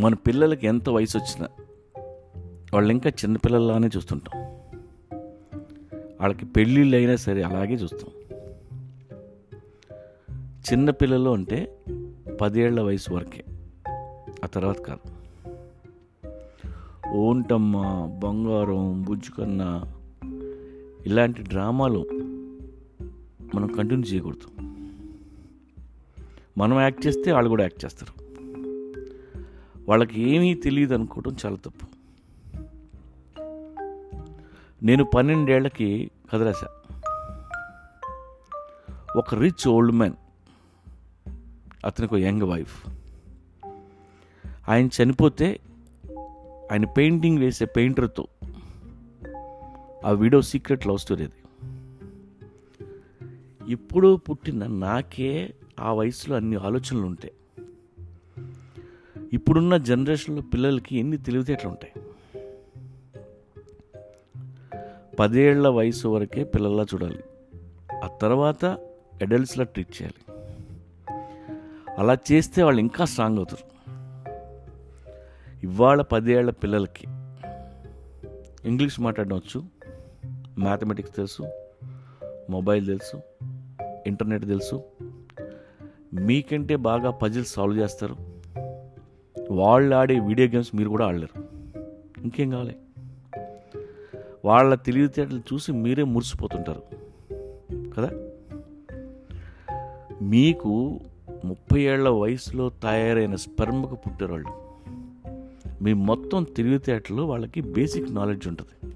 మన పిల్లలకి ఎంత వయసు వచ్చినా వాళ్ళు ఇంకా చిన్నపిల్లల్లానే చూస్తుంటాం. వాళ్ళకి పెళ్ళిళ్ళు అయినా సరే అలాగే చూస్తాం. చిన్నపిల్లలు అంటే పదేళ్ళ వయసు వరకే. ఆ తర్వాత కాదు. ఓంటమ్మ బంగారం బుజ్జుకన్న ఇలాంటి డ్రామాలు మనం కంటిన్యూ చేయకూడదు. మనం యాక్ట్ చేస్తే వాళ్ళు కూడా యాక్ట్ చేస్తారు. వాళ్ళకి ఏమీ తెలియదు అనుకోవడం చాలా తప్పు. నేను పన్నెండేళ్ళకి కదలేసా ఒక రిచ్ ఓల్డ్ మ్యాన్ అతనికి ఒక యంగ్ వైఫ్. ఆయన చనిపోతే ఆయన పెయింటింగ్ వేసే పెయింటర్తో ఆ వీడియో సీక్రెట్ లవ్ స్టోరీ అది. ఇప్పుడు పుట్టిన నాకే ఆ వయసులో అన్ని ఆలోచనలు ఉంటాయి. ఇప్పుడున్న జనరేషన్లో పిల్లలకి ఎన్ని తెలివితేటలు ఉంటాయి పదేళ్ళ వయసు వరకే పిల్లల్లా చూడాలి. ఆ తర్వాత అడల్ట్స్లా ట్రీట్ చేయాలి. అలా చేస్తే వాళ్ళు ఇంకా స్ట్రాంగ్ అవుతారు. ఇవాళ పదేళ్ళ పిల్లలకి ఇంగ్లీష్ మాట్లాడవచ్చు మ్యాథమెటిక్స్ తెలుసు మొబైల్ తెలుసు ఇంటర్నెట్ తెలుసు. మీకంటే బాగా పజిల్స్ సాల్వ్ చేస్తారు. వాళ్ళు ఆడే వీడియో గేమ్స్ మీరు కూడా ఆడలేరు. ఇంకేం కావాలి? వాళ్ళ తెలివితేటలు చూసి మీరే మురిసిపోతుంటారు. కదా? మీకు ముప్పై ఏళ్ళ వయసులో తయారైన స్పెర్మకు పుట్టారు మీ మొత్తం తెలివితేటలు వాళ్ళకి బేసిక్ నాలెడ్జ్ ఉంటుంది.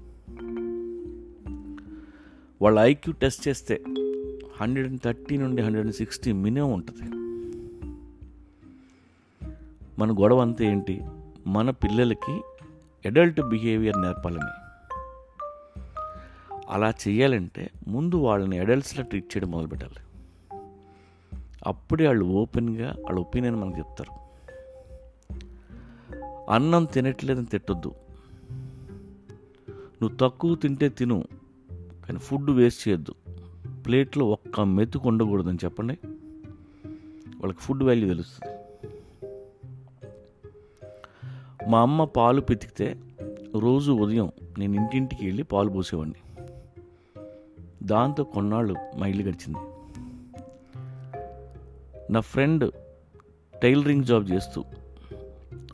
వాళ్ళ ఐక్యూ టెస్ట్ చేస్తే హండ్రెడ్ అండ్ థర్టీ నుండి హండ్రెడ్ అండ్ సిక్స్టీ మినిమం ఉంటుంది. మన గొడవ అంతా ఏంటి? మన పిల్లలకి అడల్ట్ బిహేవియర్ నేర్పాలని అలా చేయాలంటే ముందు వాళ్ళని అడల్ట్స్లో ట్రీట్ చేయడం మొదలుపెట్టాలి అప్పుడే వాళ్ళు ఓపెన్గా వాళ్ళ ఒపీనియన్ మనకు చెప్తారు. అన్నం తినట్లేదని తిట్టొద్దు. నువ్వు తక్కువ తింటే తిను కానీ ఫుడ్ వేస్ట్ చేయొద్దు. ప్లేట్లో ఒక్క మెతుకు ఉండకూడదని చెప్పండి. వాళ్ళకి ఫుడ్ వాల్యూ తెలుస్తుంది. మా అమ్మ పాలు పితికితే రోజు ఉదయం నేను ఇంటింటికి వెళ్ళి పాలు పోసేవాడిని దాంతో కొన్నాళ్ళు మా ఇల్లు గడిచింది. నా ఫ్రెండ్ టైలరింగ్ జాబ్ చేస్తూ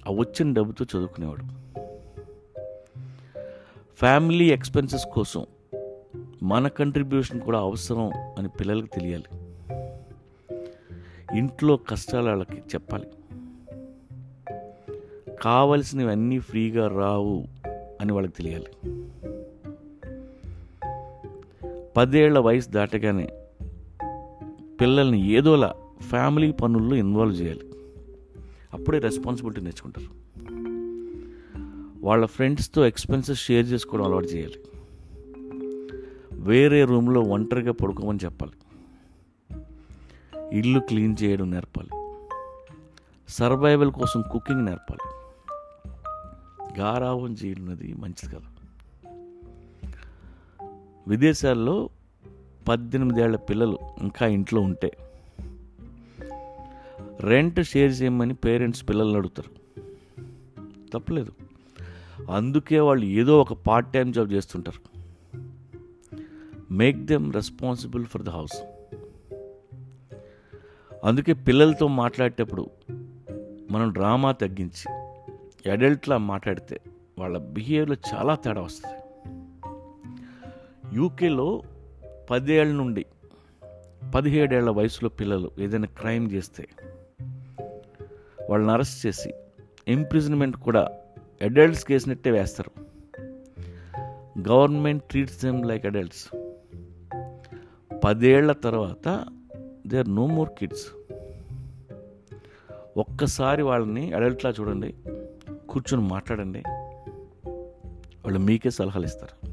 ఆ వచ్చిన డబ్బుతో చదువుకునేవాడు. ఫ్యామిలీ ఎక్స్పెన్సెస్ కోసం మన కంట్రిబ్యూషన్ కూడా అవసరం అని పిల్లలకు తెలియాలి. ఇంట్లో కష్టాలు వాళ్ళకి చెప్పాలి. కావలసినవి అన్నీ ఫ్రీగా రావు అని వాళ్ళకి తెలియాలి. పదేళ్ళ వయసు దాటగానే పిల్లల్ని ఏదోలా ఫ్యామిలీ పనుల్లో ఇన్వాల్వ్ చేయాలి. అప్పుడే రెస్పాన్సిబిలిటీ నేర్చుకుంటారు. వాళ్ళ ఫ్రెండ్స్తో ఎక్స్పెన్సెస్ షేర్ చేసుకోవడం అలవాటు చేయాలి. వేరే రూమ్లో ఒంటరిగా పడుకోమని చెప్పాలి. ఇల్లు క్లీన్ చేయడం నేర్పాలి. సర్వైవల్ కోసం కుకింగ్ నేర్పాలి. గారావం చేయనున్నది మంచిది కదా. విదేశాల్లో పద్దెనిమిదేళ్ళ పిల్లలు ఇంకా ఇంట్లో ఉంటే రెంట్ షేర్ చేయమని పేరెంట్స్ పిల్లల్ని అడుగుతారు. తప్పలేదు. అందుకే వాళ్ళు ఏదో ఒక పార్ట్ టైం జాబ్ చేస్తుంటారు. Make them responsible for the house అందుకే పిల్లలతో మాట్లాడేటప్పుడు మనం డ్రామా తగ్గించి అడల్ట్లా మాట్లాడితే వాళ్ళ బిహేవియర్లో చాలా తేడా వస్తుంది. యూకేలో పదేళ్ళ నుండి పదిహేడేళ్ళ వయసులో పిల్లలు ఏదైనా క్రైమ్ చేస్తే వాళ్ళని అరెస్ట్ చేసి ఇంప్రిజన్మెంట్ కూడా అడల్ట్స్ కేసినట్టే వేస్తారు. Government treats them like adults. పదేళ్ళ తర్వాత they are no more kids. ఒక్కసారి వాళ్ళని అడల్ట్లా చూడండి. కూర్చొని మాట్లాడండి. వాళ్ళు మీకే సలహాలు ఇస్తారు.